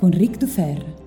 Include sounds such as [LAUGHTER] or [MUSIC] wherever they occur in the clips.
con Ric Dufer.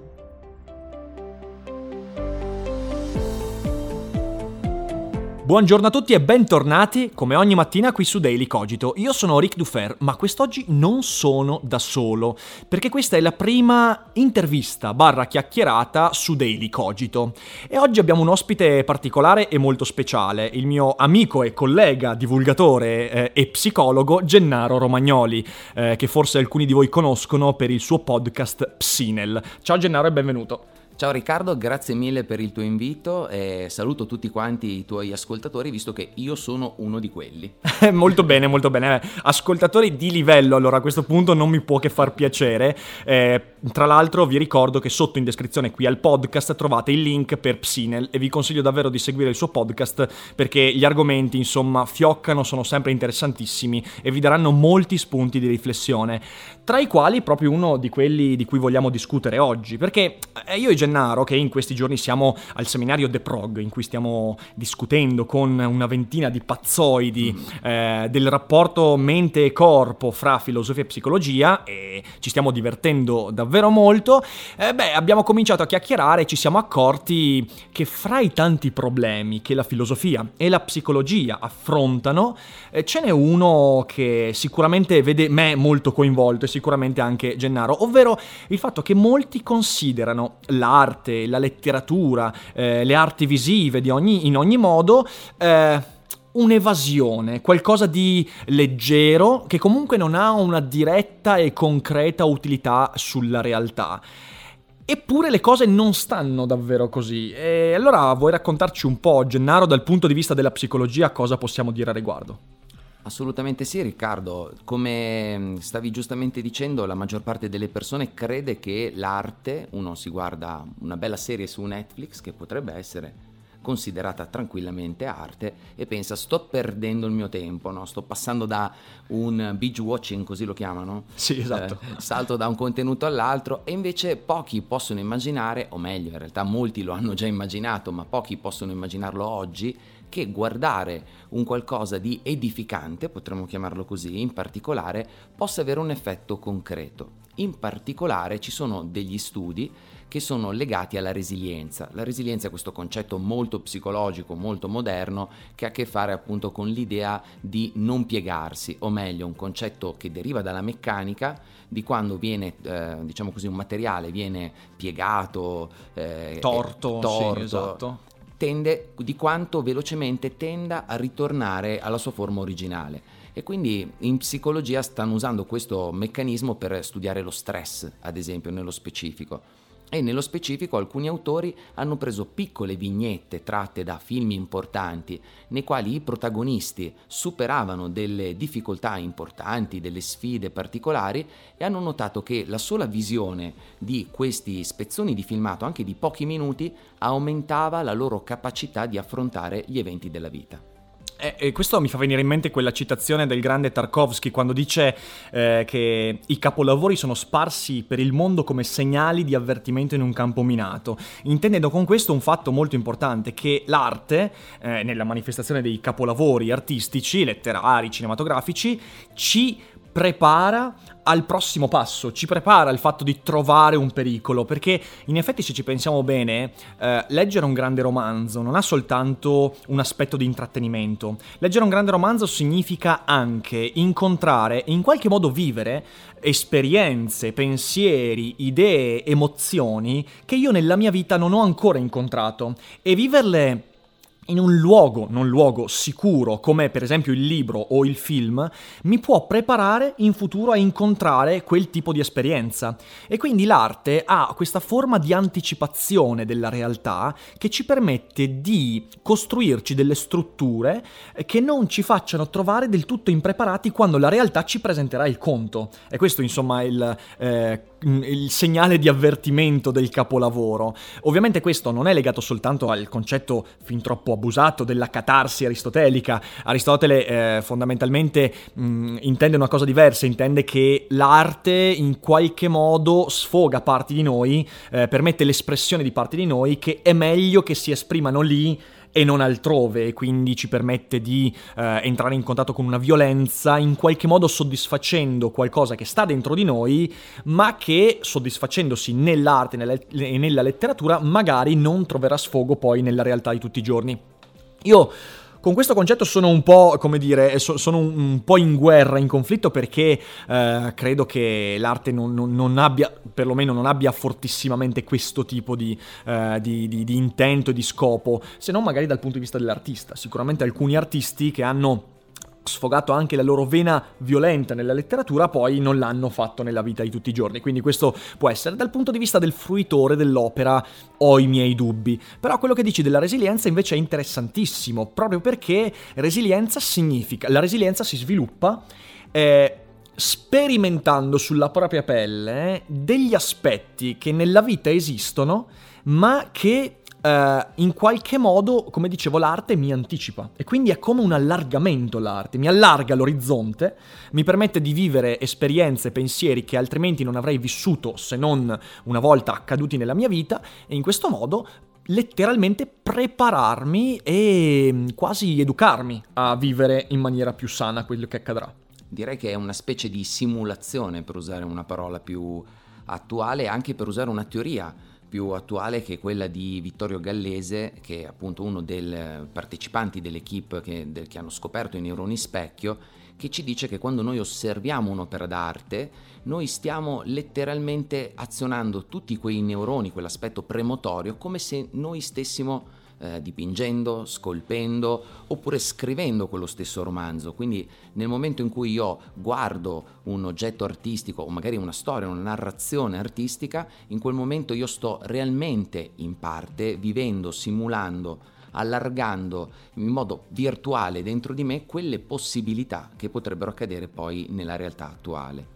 Buongiorno a tutti e bentornati come ogni mattina qui su Daily Cogito. Io sono Ric Dufer, ma quest'oggi non sono da solo, perché questa è la prima intervista barra chiacchierata su Daily Cogito. E oggi abbiamo un ospite particolare e molto speciale, il mio amico e collega, divulgatore eh, e psicologo Gennaro Romagnoli, eh, che forse alcuni di voi conoscono per il suo podcast Psinel. Ciao Gennaro e benvenuto. Ciao Riccardo, grazie mille per il tuo invito e saluto tutti quanti i tuoi ascoltatori visto che io sono uno di quelli. [LAUGHS] molto bene, molto bene. Ascoltatori di livello, allora a questo punto non mi può che far piacere. Eh, tra l'altro vi ricordo che sotto in descrizione qui al podcast trovate il link per Psinel e vi consiglio davvero di seguire il suo podcast perché gli argomenti insomma fioccano, sono sempre interessantissimi e vi daranno molti spunti di riflessione, tra i quali proprio uno di quelli di cui vogliamo discutere oggi, perché eh, io e Gennaro, che in questi giorni siamo al seminario The Prog, in cui stiamo discutendo con una ventina di pazzoidi mm. eh, del rapporto mente e corpo fra filosofia e psicologia e ci stiamo divertendo davvero molto, eh, beh, abbiamo cominciato a chiacchierare e ci siamo accorti che fra i tanti problemi che la filosofia e la psicologia affrontano, eh, ce n'è uno che sicuramente vede me molto coinvolto e sicuramente anche Gennaro, ovvero il fatto che molti considerano la l'arte, la letteratura, eh, le arti visive ogni, in ogni modo, eh, un'evasione, qualcosa di leggero che comunque non ha una diretta e concreta utilità sulla realtà. Eppure le cose non stanno davvero così. E allora vuoi raccontarci un po', Gennaro, dal punto di vista della psicologia, cosa possiamo dire a riguardo? Assolutamente sì Riccardo, come mm, stavi giustamente dicendo la maggior parte delle persone crede che l'arte, uno si guarda una bella serie su Netflix che potrebbe essere considerata tranquillamente arte e pensa sto perdendo il mio tempo, no? sto passando da un binge watching, così lo chiamano? Sì, esatto. Eh, salto da un contenuto all'altro e invece pochi possono immaginare, o meglio in realtà molti lo hanno già immaginato, ma pochi possono immaginarlo oggi, che guardare un qualcosa di edificante, potremmo chiamarlo così, in particolare, possa avere un effetto concreto. In particolare ci sono degli studi che sono legati alla resilienza. La resilienza è questo concetto molto psicologico, molto moderno, che ha a che fare appunto con l'idea di non piegarsi, o meglio, un concetto che deriva dalla meccanica, di quando viene, eh, diciamo così, un materiale viene piegato, eh, torto, torto sì, esatto tende, di quanto velocemente tenda a ritornare alla sua forma originale. E quindi in psicologia stanno usando questo meccanismo per studiare lo stress, ad esempio, nello specifico e nello specifico alcuni autori hanno preso piccole vignette tratte da film importanti nei quali i protagonisti superavano delle difficoltà importanti, delle sfide particolari e hanno notato che la sola visione di questi spezzoni di filmato, anche di pochi minuti, aumentava la loro capacità di affrontare gli eventi della vita. Eh, e questo mi fa venire in mente quella citazione del grande Tarkovsky quando dice eh, che i capolavori sono sparsi per il mondo come segnali di avvertimento in un campo minato, intendendo con questo un fatto molto importante, che l'arte, eh, nella manifestazione dei capolavori artistici, letterari, cinematografici, ci prepara al prossimo passo, ci prepara al fatto di trovare un pericolo, perché in effetti se ci pensiamo bene, eh, leggere un grande romanzo non ha soltanto un aspetto di intrattenimento, leggere un grande romanzo significa anche incontrare e in qualche modo vivere esperienze, pensieri, idee, emozioni che io nella mia vita non ho ancora incontrato. E viverle in un luogo, non luogo sicuro, come per esempio il libro o il film, mi può preparare in futuro a incontrare quel tipo di esperienza. E quindi l'arte ha questa forma di anticipazione della realtà che ci permette di costruirci delle strutture che non ci facciano trovare del tutto impreparati quando la realtà ci presenterà il conto. E questo insomma è il... Eh, il segnale di avvertimento del capolavoro. Ovviamente questo non è legato soltanto al concetto fin troppo abusato della catarsi aristotelica. Aristotele eh, fondamentalmente mh, intende una cosa diversa, intende che l'arte in qualche modo sfoga parti di noi, eh, permette l'espressione di parti di noi che è meglio che si esprimano lì e non altrove, e quindi ci permette di eh, entrare in contatto con una violenza, in qualche modo soddisfacendo qualcosa che sta dentro di noi, ma che soddisfacendosi nell'arte e nella letteratura magari non troverà sfogo poi nella realtà di tutti i giorni. Io con questo concetto sono un po', come dire, sono un, po' in guerra, in conflitto perché eh, credo che l'arte non, non, non, abbia, perlomeno non abbia fortissimamente questo tipo di, eh, di, di, di intento e di scopo, se non magari dal punto di vista dell'artista. Sicuramente alcuni artisti che hanno sfogato anche la loro vena violenta nella letteratura, poi non l'hanno fatto nella vita di tutti i giorni. Quindi questo può essere dal punto di vista del fruitore dell'opera, ho i miei dubbi. Però quello che dici della resilienza invece è interessantissimo, proprio perché resilienza significa, la resilienza si sviluppa eh, sperimentando sulla propria pelle degli aspetti che nella vita esistono, ma che Uh, in qualche modo, come dicevo, l'arte mi anticipa e quindi è come un allargamento l'arte, mi allarga l'orizzonte, mi permette di vivere esperienze, pensieri che altrimenti non avrei vissuto se non una volta accaduti nella mia vita e in questo modo letteralmente prepararmi e mm, quasi educarmi a vivere in maniera più sana quello che accadrà. Direi che è una specie di simulazione, per usare una parola più attuale, anche per usare una teoria più attuale che quella di Vittorio Gallese, che è appunto uno dei partecipanti dell'equipe che, del, che hanno scoperto i neuroni specchio, che ci dice che quando noi osserviamo un'opera d'arte, noi stiamo letteralmente azionando tutti quei neuroni, quell'aspetto premotorio, come se noi stessimo eh, dipingendo, scolpendo oppure scrivendo quello stesso romanzo. Quindi nel momento in cui io guardo un oggetto artistico o magari una storia, una narrazione artistica, in quel momento io sto realmente in parte vivendo, simulando allargando in modo virtuale dentro di me quelle possibilità che potrebbero accadere poi nella realtà attuale.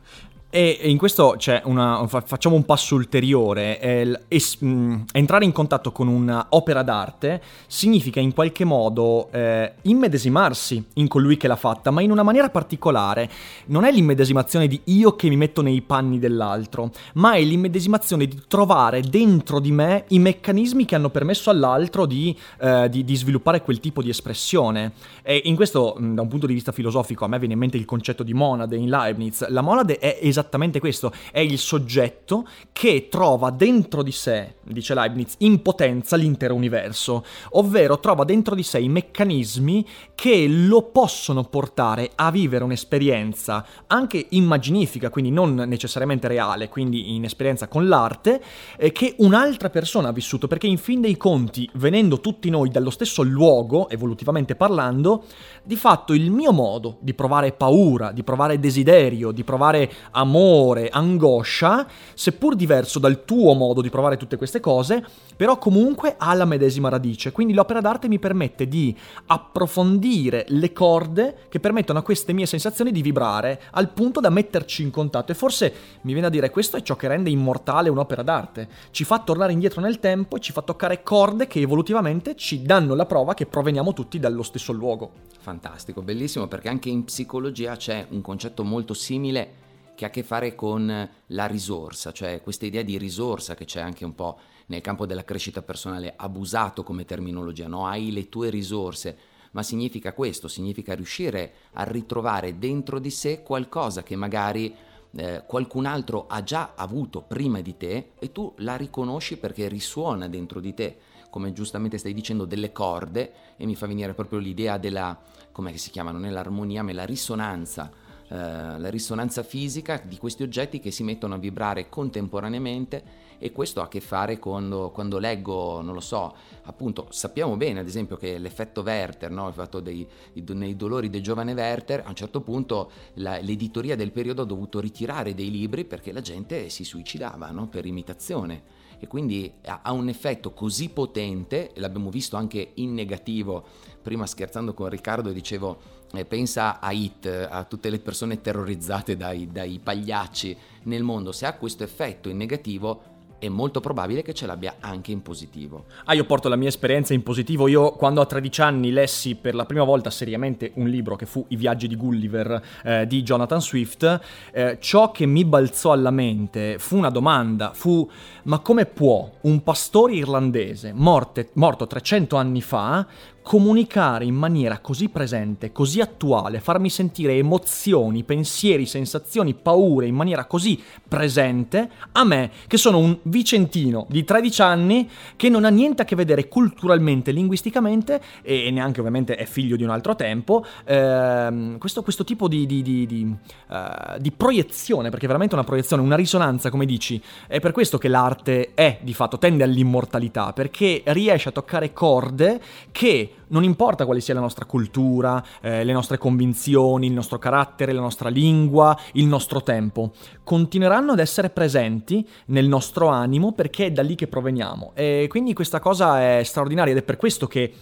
E in questo c'è una, facciamo un passo ulteriore, mm, entrare in contatto con un'opera d'arte significa in qualche modo eh, immedesimarsi in colui che l'ha fatta, ma in una maniera particolare. Non è l'immedesimazione di io che mi metto nei panni dell'altro, ma è l'immedesimazione di trovare dentro di me i meccanismi che hanno permesso all'altro di, eh, di, di sviluppare quel tipo di espressione. E in questo, mm, da un punto di vista filosofico, a me viene in mente il concetto di monade in Leibniz. La monade è esattamente esattamente questo, è il soggetto che trova dentro di sé, dice Leibniz, in potenza l'intero universo, ovvero trova dentro di sé i meccanismi che lo possono portare a vivere un'esperienza anche immaginifica, quindi non necessariamente reale, quindi in esperienza con l'arte, eh, che un'altra persona ha vissuto, perché in fin dei conti, venendo tutti noi dallo stesso luogo, evolutivamente parlando, di fatto il mio modo di provare paura, di provare desiderio, di provare amore, amore, angoscia, seppur diverso dal tuo modo di provare tutte queste cose, però comunque ha la medesima radice. Quindi l'opera d'arte mi permette di approfondire le corde che permettono a queste mie sensazioni di vibrare al punto da metterci in contatto. E forse mi viene a dire questo è ciò che rende immortale un'opera d'arte. Ci fa tornare indietro nel tempo e ci fa toccare corde che evolutivamente ci danno la prova che proveniamo tutti dallo stesso luogo. Fantastico, bellissimo perché anche in psicologia c'è un concetto molto simile che ha a che fare con la risorsa, cioè questa idea di risorsa che c'è anche un po' nel campo della crescita personale, abusato come terminologia, no? Hai le tue risorse, ma significa questo, significa riuscire a ritrovare dentro di sé qualcosa che magari eh, qualcun altro ha già avuto prima di te e tu la riconosci perché risuona dentro di te, come giustamente stai dicendo, delle corde e mi fa venire proprio l'idea della, come si chiamano, nell'armonia, ma la risonanza eh, la risonanza fisica di questi oggetti che si mettono a vibrare contemporaneamente e questo ha a che fare quando, quando leggo, non lo so, appunto sappiamo bene ad esempio che l'effetto Werther, no? il fatto dei, nei dolori del giovane Werther, a un certo punto la, l'editoria del periodo ha dovuto ritirare dei libri perché la gente si suicidava no? per imitazione e quindi ha un effetto così potente, l'abbiamo visto anche in negativo, prima scherzando con Riccardo dicevo eh, pensa a Hit, a tutte le persone terrorizzate dai, dai pagliacci nel mondo, se ha questo effetto in negativo è molto probabile che ce l'abbia anche in positivo. Ah, io porto la mia esperienza in positivo. Io quando a 13 anni lessi per la prima volta seriamente un libro che fu I viaggi di Gulliver eh, di Jonathan Swift, eh, ciò che mi balzò alla mente fu una domanda, fu ma come può un pastore irlandese morte, morto 300 anni fa comunicare in maniera così presente, così attuale, farmi sentire emozioni, pensieri, sensazioni, paure in maniera così presente a me, che sono un vicentino di 13 anni che non ha niente a che vedere culturalmente, linguisticamente e neanche ovviamente è figlio di un altro tempo, ehm, questo, questo, tipo di, di, di, di uh, proiezione, perché è veramente una proiezione, una risonanza, come dici, è per questo che l'arte è di fatto, tende all'immortalità, perché riesce a toccare corde che non importa quale sia la nostra cultura, eh, le nostre convinzioni, il nostro carattere, la nostra lingua, il nostro tempo, continueranno ad essere presenti nel nostro animo perché è da lì che proveniamo. E quindi questa cosa è straordinaria ed è per questo che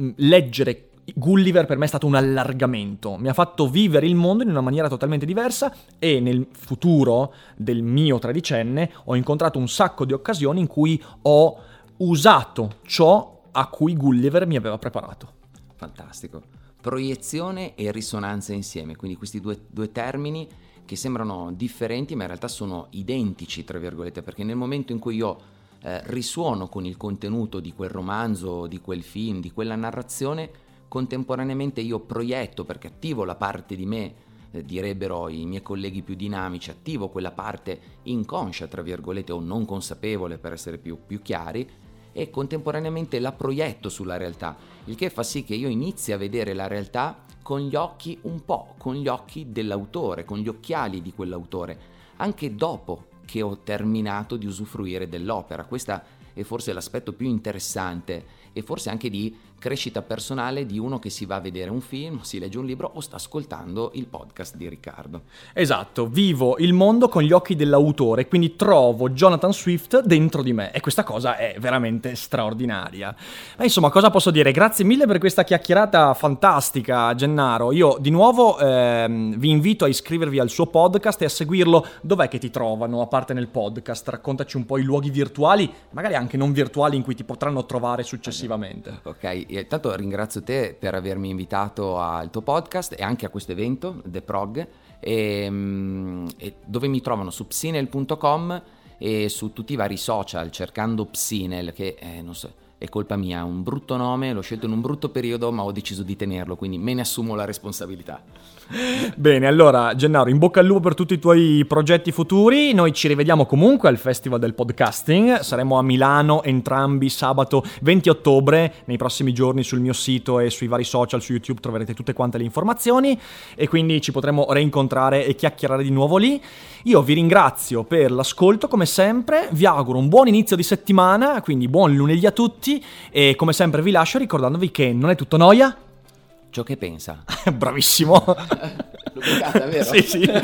mm, leggere Gulliver per me è stato un allargamento, mi ha fatto vivere il mondo in una maniera totalmente diversa e nel futuro del mio tredicenne ho incontrato un sacco di occasioni in cui ho usato ciò a cui Gulliver mi aveva preparato. Fantastico. Proiezione e risonanza insieme, quindi questi due, due termini che sembrano differenti ma in realtà sono identici, tra virgolette, perché nel momento in cui io eh, risuono con il contenuto di quel romanzo, di quel film, di quella narrazione, contemporaneamente io proietto perché attivo la parte di me, eh, direbbero i miei colleghi più dinamici, attivo quella parte inconscia, tra virgolette, o non consapevole per essere più, più chiari, e contemporaneamente la proietto sulla realtà, il che fa sì che io inizi a vedere la realtà con gli occhi un po', con gli occhi dell'autore, con gli occhiali di quell'autore, anche dopo che ho terminato di usufruire dell'opera. Questo è forse l'aspetto più interessante e forse anche di crescita personale di uno che si va a vedere un film, si legge un libro o sta ascoltando il podcast di Riccardo. Esatto, vivo il mondo con gli occhi dell'autore, quindi trovo Jonathan Swift dentro di me e questa cosa è veramente straordinaria. Ma insomma, cosa posso dire? Grazie mille per questa chiacchierata fantastica, Gennaro. Io di nuovo ehm, vi invito a iscrivervi al suo podcast e a seguirlo. Dov'è che ti trovano, a parte nel podcast? Raccontaci un po' i luoghi virtuali, magari anche non virtuali, in cui ti potranno trovare successivamente. Ok, intanto ringrazio te per avermi invitato al tuo podcast e anche a questo evento, The Prog, e, mm, e dove mi trovano? Su psinel.com e su tutti i vari social cercando Psinel, che eh, non so, è colpa mia, un brutto nome, l'ho scelto in un brutto periodo, ma ho deciso di tenerlo, quindi me ne assumo la responsabilità. Bene, allora Gennaro, in bocca al lupo per tutti i tuoi progetti futuri. Noi ci rivediamo comunque al Festival del Podcasting. Saremo a Milano entrambi sabato 20 ottobre. Nei prossimi giorni sul mio sito e sui vari social, su YouTube troverete tutte quante le informazioni e quindi ci potremo reincontrare e chiacchierare di nuovo lì. Io vi ringrazio per l'ascolto come sempre, vi auguro un buon inizio di settimana, quindi buon lunedì a tutti tutti e come sempre vi lascio ricordandovi che non è tutto noia. Ciò che pensa. [LAUGHS] Bravissimo. [LAUGHS] Lubricata, vero? Sì, sì. [LAUGHS]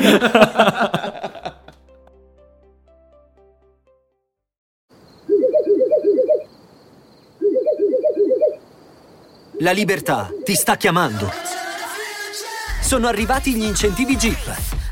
La libertà ti sta chiamando. Sono arrivati gli incentivi Jeep.